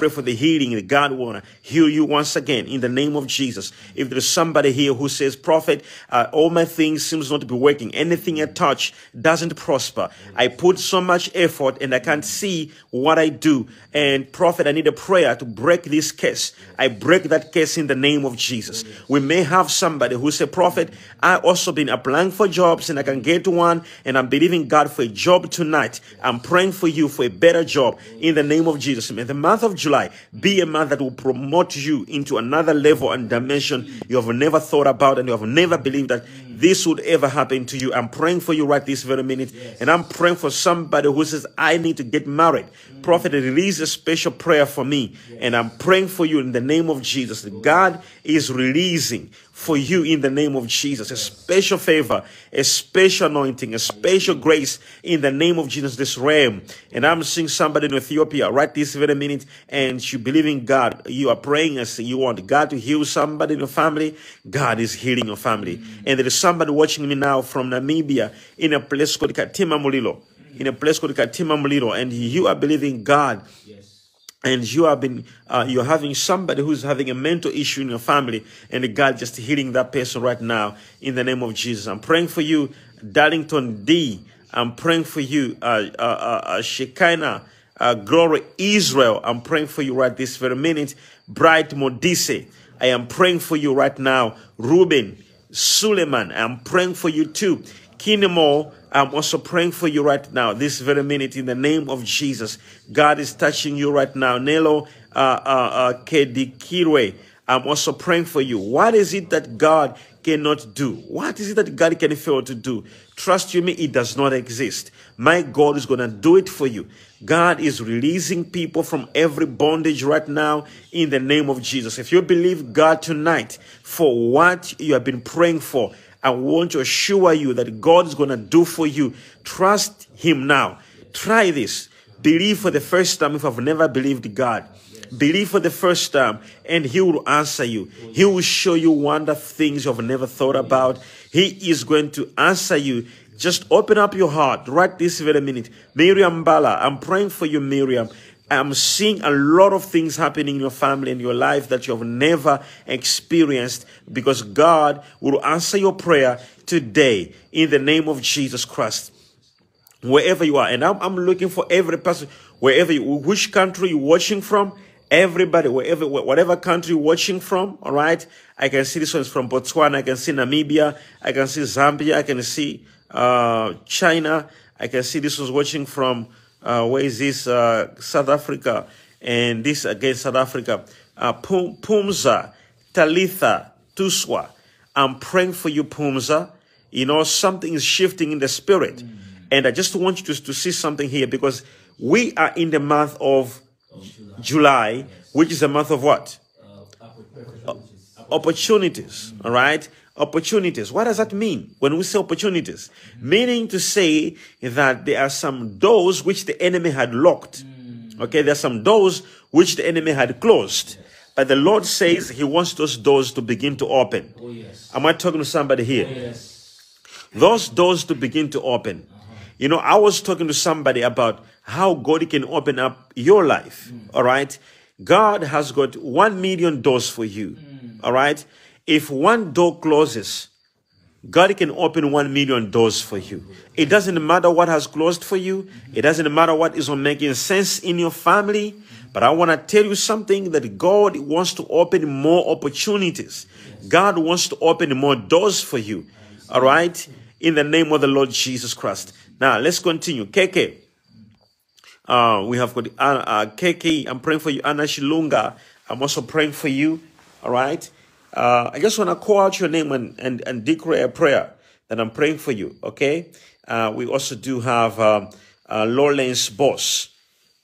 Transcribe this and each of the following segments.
pray for the healing that God want to heal you once again in the name of Jesus. If there's somebody here who says, Prophet, uh, all my things seems not to be working. Anything I touch doesn't prosper. I put so much effort and I can't see what I do. And prophet, I need a prayer to break this case. I break that case in the name of Jesus. We may have somebody who say, Prophet, I also been applying for jobs and I can get one and I'm believing God for a job tonight. I'm praying for you for a better job in the name of Jesus. May the month of be a man that will promote you into another level and dimension you have never thought about and you have never believed that this would ever happen to you. I'm praying for you right this very minute. And I'm praying for somebody who says, I need to get married. Mm. Prophet, release a special prayer for me. And I'm praying for you in the name of Jesus. God is releasing for you in the name of Jesus. A special favor, a special anointing, a special grace in the name of Jesus, this realm. And I'm seeing somebody in Ethiopia right this very minute, and you believe in God. You are praying and you want God to heal somebody in your family. God is healing your family. And there is somebody watching me now from Namibia in a place called Katima Mulilo. In a place called Katima Mulilo, and you are believing God and you have been uh, you're having somebody who's having a mental issue in your family and god just healing that person right now in the name of jesus. I'm praying for you darlington d. I'm praying for you uh, uh, uh, uh shekinah uh, glory israel. I'm praying for you right this very minute. Bright modise i am praying for you right now. Ruben suleiman i'm praying for you too kinemo I'm also praying for you right now, this very minute, in the name of Jesus. God is touching you right now. Nelo uh, uh, uh, I'm also praying for you. What is it that God cannot do? What is it that God can fail to do? Trust you me, it does not exist. My God is going to do it for you. God is releasing people from every bondage right now in the name of Jesus. If you believe God tonight for what you have been praying for, I want to assure you that God is going to do for you. Trust Him now. Try this. Believe for the first time if I've never believed God. Believe for the first time and He will answer you. He will show you wonderful things you've never thought about. He is going to answer you. Just open up your heart right this very minute. Miriam Bala, I'm praying for you, Miriam. I'm seeing a lot of things happening in your family and your life that you have never experienced because God will answer your prayer today in the name of Jesus Christ. Wherever you are. And I'm, I'm looking for every person, wherever you, which country you're watching from, everybody, wherever, whatever country you're watching from, all right? I can see this one's from Botswana. I can see Namibia. I can see Zambia. I can see, uh, China. I can see this was watching from, uh, where is this? Uh, South Africa. And this against South Africa. Uh, Pumza, Talitha, Tuswa. I'm praying for you, Pumza. You know, something is shifting in the spirit. Mm. And I just want you to, to see something here because we are in the month of July, July which is a month of what? Uh, opportunities. All right opportunities. What does that mean when we say opportunities? Mm. Meaning to say that there are some doors which the enemy had locked. Mm. Okay, there are some doors which the enemy had closed. But the Lord says he wants those doors to begin to open. Oh, yes. Am I talking to somebody here? Oh, yes. Those doors to begin to open. Uh-huh. You know, I was talking to somebody about how God can open up your life. Mm. All right. God has got one million doors for you. Mm. All right. If one door closes, God can open one million doors for you. It doesn't matter what has closed for you. It doesn't matter what is not making sense in your family. But I want to tell you something that God wants to open more opportunities. God wants to open more doors for you. All right? In the name of the Lord Jesus Christ. Now, let's continue. KK. Uh, we have got uh, uh, KK. I'm praying for you. Anna Shilunga. I'm also praying for you. All right? Uh, I just want to call out your name and, and, and declare a prayer that I'm praying for you, okay? Uh, we also do have um, uh, Lawrence Boss.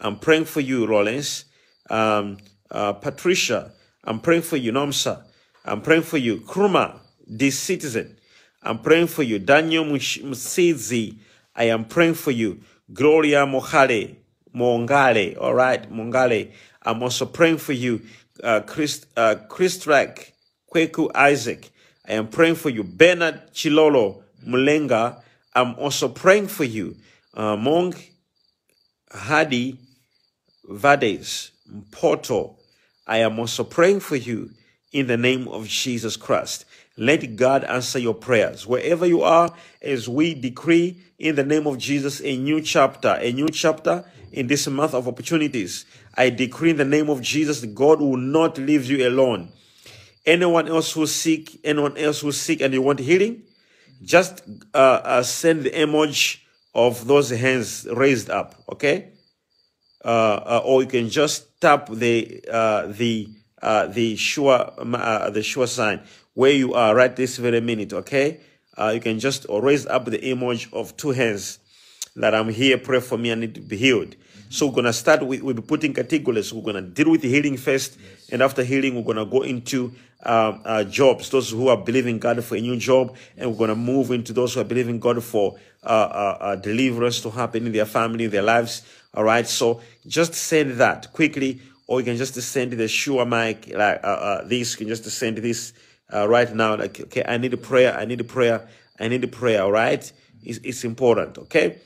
I'm praying for you, Lawrence. Um, uh, Patricia, I'm praying for you, Nomsa. I'm praying for you, Kruma, this citizen. I'm praying for you, Daniel Musizi. I am praying for you, Gloria Mohale, Mongale, all right, Mongale. I'm also praying for you, uh, Chris, uh, Chris Track. Kweku Isaac. I am praying for you. Bernard Chilolo Mulenga. I'm also praying for you. Uh, Mong Hadi Vades. portal. I am also praying for you in the name of Jesus Christ. Let God answer your prayers. Wherever you are, as we decree in the name of Jesus a new chapter, a new chapter in this month of opportunities. I decree in the name of Jesus, God will not leave you alone. Anyone else who's sick, anyone else who's sick and you want healing, just uh, uh, send the image of those hands raised up, okay? Uh, uh or you can just tap the uh, the uh, the sure the sure sign where you are right this very minute, okay? you can just raise up the image of two hands that I'm here, pray for me, I need to be healed. So we're going to start with, we'll be putting categories. We're going to deal with the healing first. Yes. And after healing, we're going to go into uh, uh, jobs, those who are believing God for a new job. And we're going to move into those who are believing God for uh, uh, uh, deliverance to happen in their family, in their lives. All right. So just send that quickly, or you can just send the sure mic like uh, uh, this. You can just send this uh, right now. Like, okay, I need a prayer. I need a prayer. I need a prayer. All right. It's, it's important. Okay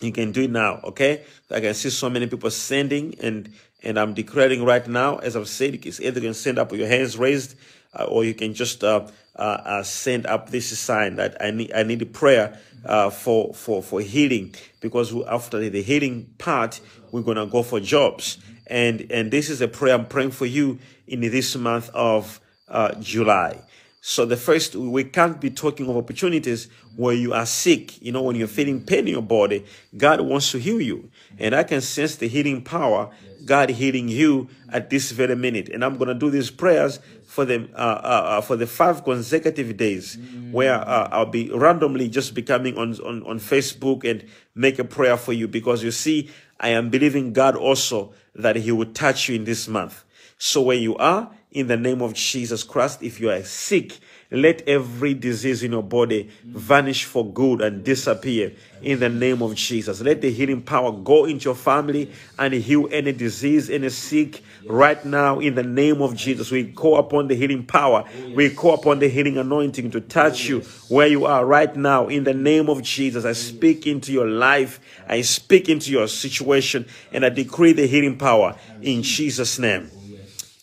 you can do it now okay? I can see so many people sending and and i'm declaring right now as i've said it's either you can send up with your hands raised uh, or you can just uh, uh, uh send up this sign that i need i need a prayer uh, for for for healing. Because after the healing part we're gonna go for jobs. And and this is a prayer i'm praying for you in this month of uh, july so the first, we can't be talking of opportunities where you are sick. You know, when you're feeling pain in your body, God wants to heal you. And I can sense the healing power, God healing you at this very minute. And I'm going to do these prayers for them, uh, uh, uh, for the five consecutive days where uh, I'll be randomly just becoming on, on, on Facebook and make a prayer for you because you see, I am believing God also that he will touch you in this month. So where you are, in the name of Jesus Christ. If you are sick, let every disease in your body vanish for good and disappear in the name of Jesus. Let the healing power go into your family and heal any disease, any sick right now in the name of Jesus. We call upon the healing power. We call upon the healing anointing to touch you where you are right now in the name of Jesus. I speak into your life. I speak into your situation and I decree the healing power in Jesus' name.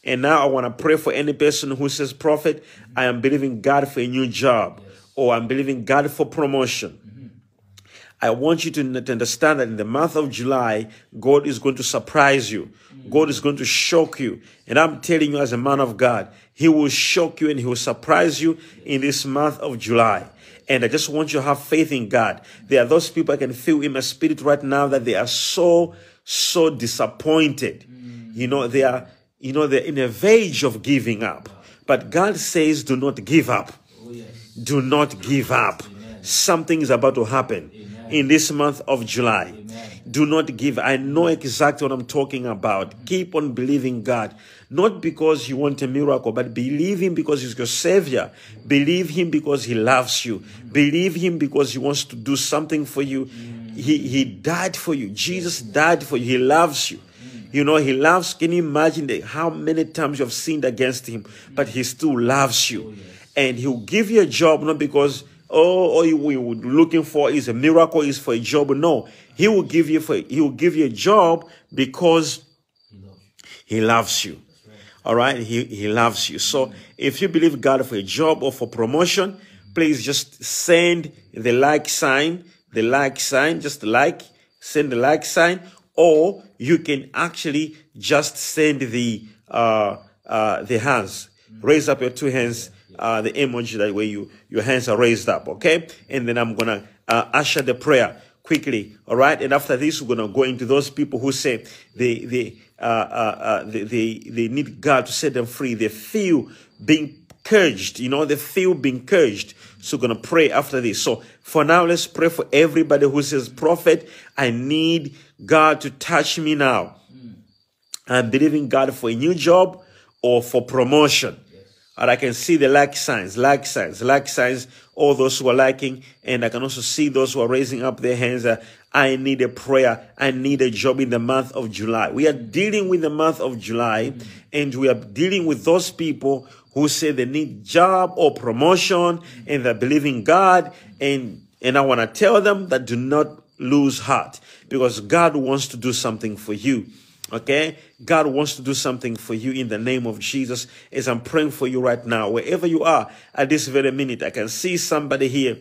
And now I want to pray for any person who says, Prophet, I am believing God for a new job or I'm believing God for promotion. I want you to, to understand that in the month of July, God is going to surprise you. God is going to shock you. And I'm telling you, as a man of God, He will shock you and He will surprise you in this month of July. And I just want you to have faith in God. There are those people I can feel in my spirit right now that they are so, so disappointed. You know, they are you know, they're in a verge of giving up. But God says, do not give up. Do not give up. Something is about to happen in this month of July. Do not give. I know exactly what I'm talking about. Keep on believing God. Not because you want a miracle, but believe Him because He's your Savior. Believe Him because He loves you. Believe Him because He wants to do something for you. He, he died for you. Jesus died for you. He loves you. You know, he loves. Can you imagine the, how many times you have sinned against him, but he still loves you. Oh, and he'll give you a job not because, oh, oh all you were looking for is a miracle, is for a job. No, he will give you for, he will give you a job because he loves you. All right. He, he loves you. So if you believe God for a job or for promotion, please just send the like sign, the like sign, just like, send the like sign or you can actually just send the uh, uh, the hands. Raise up your two hands, uh, the emoji that way you your hands are raised up, okay? And then I'm gonna uh, usher the prayer quickly, all right? And after this, we're gonna go into those people who say they they uh, uh, uh, they, they they need God to set them free. They feel being purged, you know, they feel being purged. So we're to pray after this. So for now, let's pray for everybody who says, prophet, I need God to touch me now. I'm believing God for a new job or for promotion. And I can see the like signs, like signs, like signs, all those who are liking. And I can also see those who are raising up their hands. Uh, I need a prayer. I need a job in the month of July. We are dealing with the month of July and we are dealing with those people who say they need job or promotion and they believe in God. And, and I want to tell them that do not lose heart because God wants to do something for you. Okay? God wants to do something for you in the name of Jesus as I'm praying for you right now. Wherever you are at this very minute, I can see somebody here.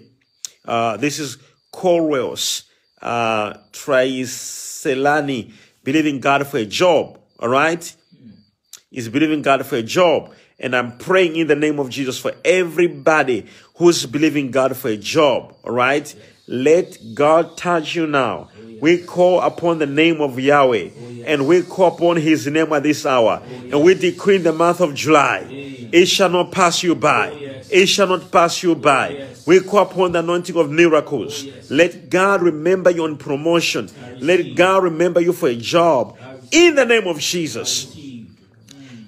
Uh, this is Corwells, uh, Tricelani, believing God for a job. All right? He's believing God for a job. And I'm praying in the name of Jesus for everybody who's believing God for a job. All right? Let God touch you now. We call upon the name of Yahweh and we call upon his name at this hour. And we decree in the month of July, it shall not pass you by. It shall not pass you by. We call upon the anointing of miracles. Let God remember you on promotion. Let God remember you for a job. In the name of Jesus.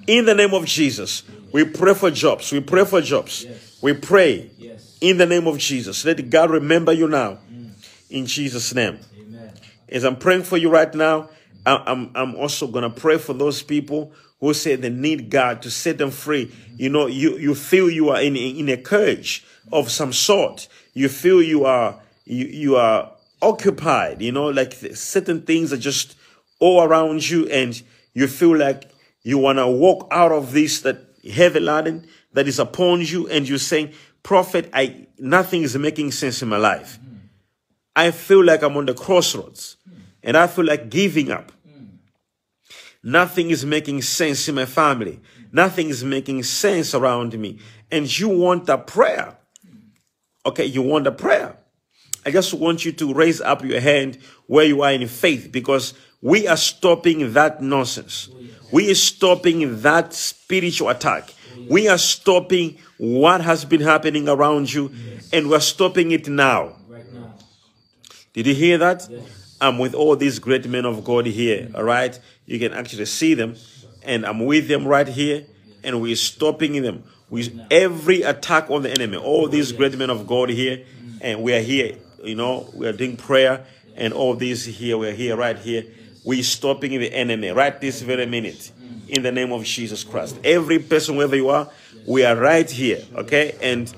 In the name of Jesus. We pray for jobs. We pray for jobs. We pray in the name of Jesus. Let God remember you now. Mm. In Jesus' name. As I'm praying for you right now, I'm, I'm also going to pray for those people who say they need God to set them free. Mm-hmm. You know, you, you feel you are in, in a cage of some sort. You feel you are, you, you are occupied, you know, like certain things are just all around you and you feel like you want to walk out of this, that heavy laden that is upon you and you're saying, prophet, I, nothing is making sense in my life. I feel like I'm on the crossroads and I feel like giving up. Nothing is making sense in my family. Nothing is making sense around me. And you want a prayer. Okay, you want a prayer. I just want you to raise up your hand where you are in faith because we are stopping that nonsense. Oh, We are stopping that spiritual attack. We are stopping what has been happening around you and we're stopping it now. Did you hear that? I'm with all these great men of God here, mm-hmm. all right? You can actually see them, and I'm with them right here, and we're stopping them with every attack on the enemy. All oh, these great men of God here, mm. and we are here, you know, we are doing prayer, and all these here, we're here, right here. We're stopping the enemy right this very minute in the name of Jesus Christ. Every person, wherever you are, we are right here, okay? And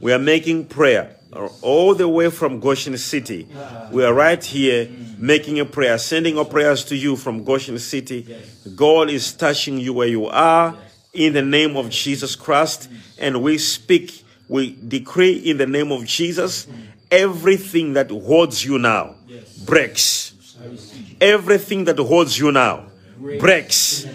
we are making prayer all the way from Goshen City. We are right here making a prayer, sending our prayers to you from Goshen City. God is touching you where you are in the name of Jesus Christ. And we speak, we decree in the name of Jesus, everything that holds you now breaks. Everything that holds you now breaks.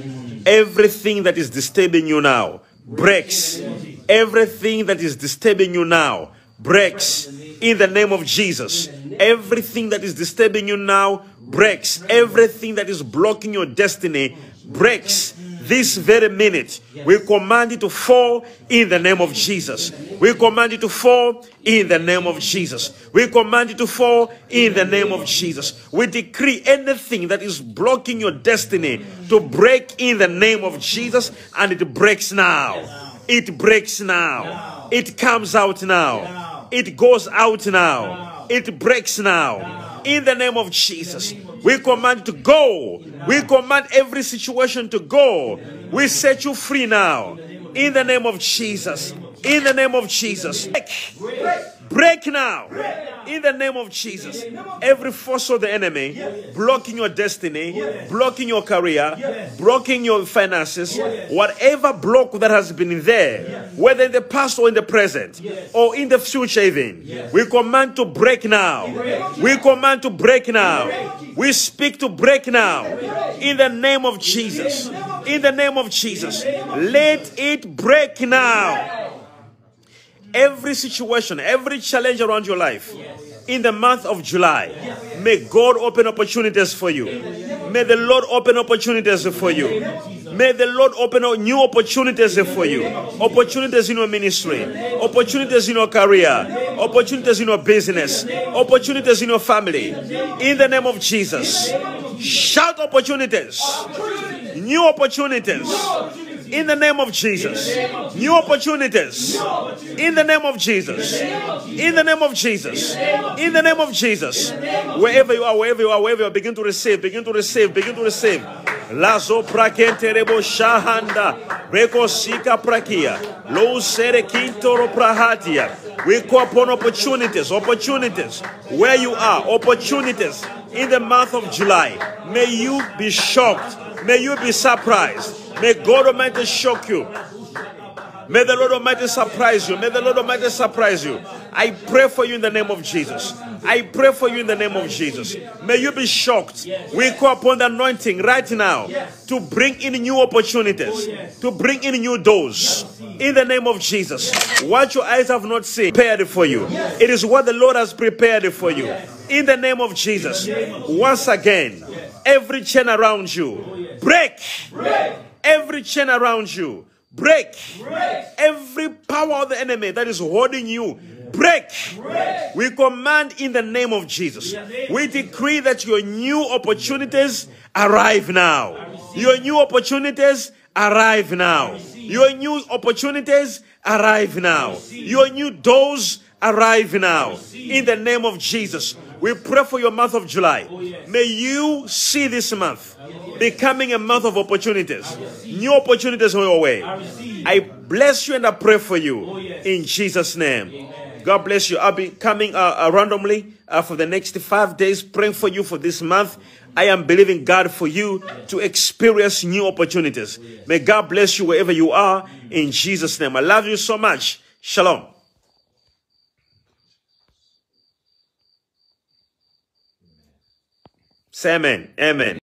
Everything that is disturbing you now breaks. Everything that is disturbing you now breaks in the name of Jesus. Everything that is disturbing you now breaks. Everything that is blocking your destiny breaks. This very minute, we command it to fall in the name of Jesus. We command it to fall in the name of Jesus. We command it to fall in the name of Jesus. We decree anything that is blocking your destiny to break in the name of Jesus, and it breaks now. It breaks now. It comes out now. It goes out now. It breaks now. In the name of Jesus, we command to go. We command every situation to go. We set you free now. In the name of Jesus. In the name of Jesus. Break now. In the name of Jesus. Every force of the enemy blocking your destiny, blocking your career, blocking your finances, whatever block that has been there, whether in the past or in the present or in the future even, we command to break now. We command to break now. We speak to break now. In the name of Jesus. In the name of Jesus. Let it break now every situation, every challenge around your life in the month of July. May God open opportunities for you. May the Lord open opportunities for you. May the Lord open up new opportunities for you. Opportunities in your ministry, opportunities in your career, opportunities in your business, opportunities in your family. In the name of Jesus. Shout opportunities. New opportunities in the name of Jesus. New opportunities. In the name of Jesus. In the name of Jesus. In the name of Jesus. Wherever you are, wherever you are, wherever you are, begin to receive, begin to receive, begin to receive. Lazo prakente rebo shahanda. Reko sika prakia. Lo sere kintoro prahatia. We call upon opportunities, opportunities where you are, opportunities in the month of July. May you be shocked May you be surprised. May God Almighty shock you. May the Lord Almighty surprise you. May the Lord Almighty surprise you. I pray for you in the name of Jesus. I pray for you in the name of Jesus. May you be shocked. We call upon the anointing right now to bring in new opportunities, to bring in new doors. In the name of Jesus. What your eyes have not seen, prepared for you. It is what the Lord has prepared for you. In the name of Jesus. Once again, every chain around you, break. Every chain around you break. break. Every power of the enemy that is holding you, break. break. We command in the name of Jesus. We decree that your new opportunities arrive now. Your new opportunities arrive now. Your new opportunities arrive now. Your new doors arrive now. In the name of Jesus. We pray for your month of July. May you see this month becoming a month of opportunities. New opportunities on your way. I bless you and I pray for you in Jesus' name. God bless you. I'll be coming uh, uh, randomly uh, for the next five days, praying for you for this month. I am believing God for you to experience new opportunities. May God bless you wherever you are in Jesus' name. I love you so much. Shalom. Say amen. Amen.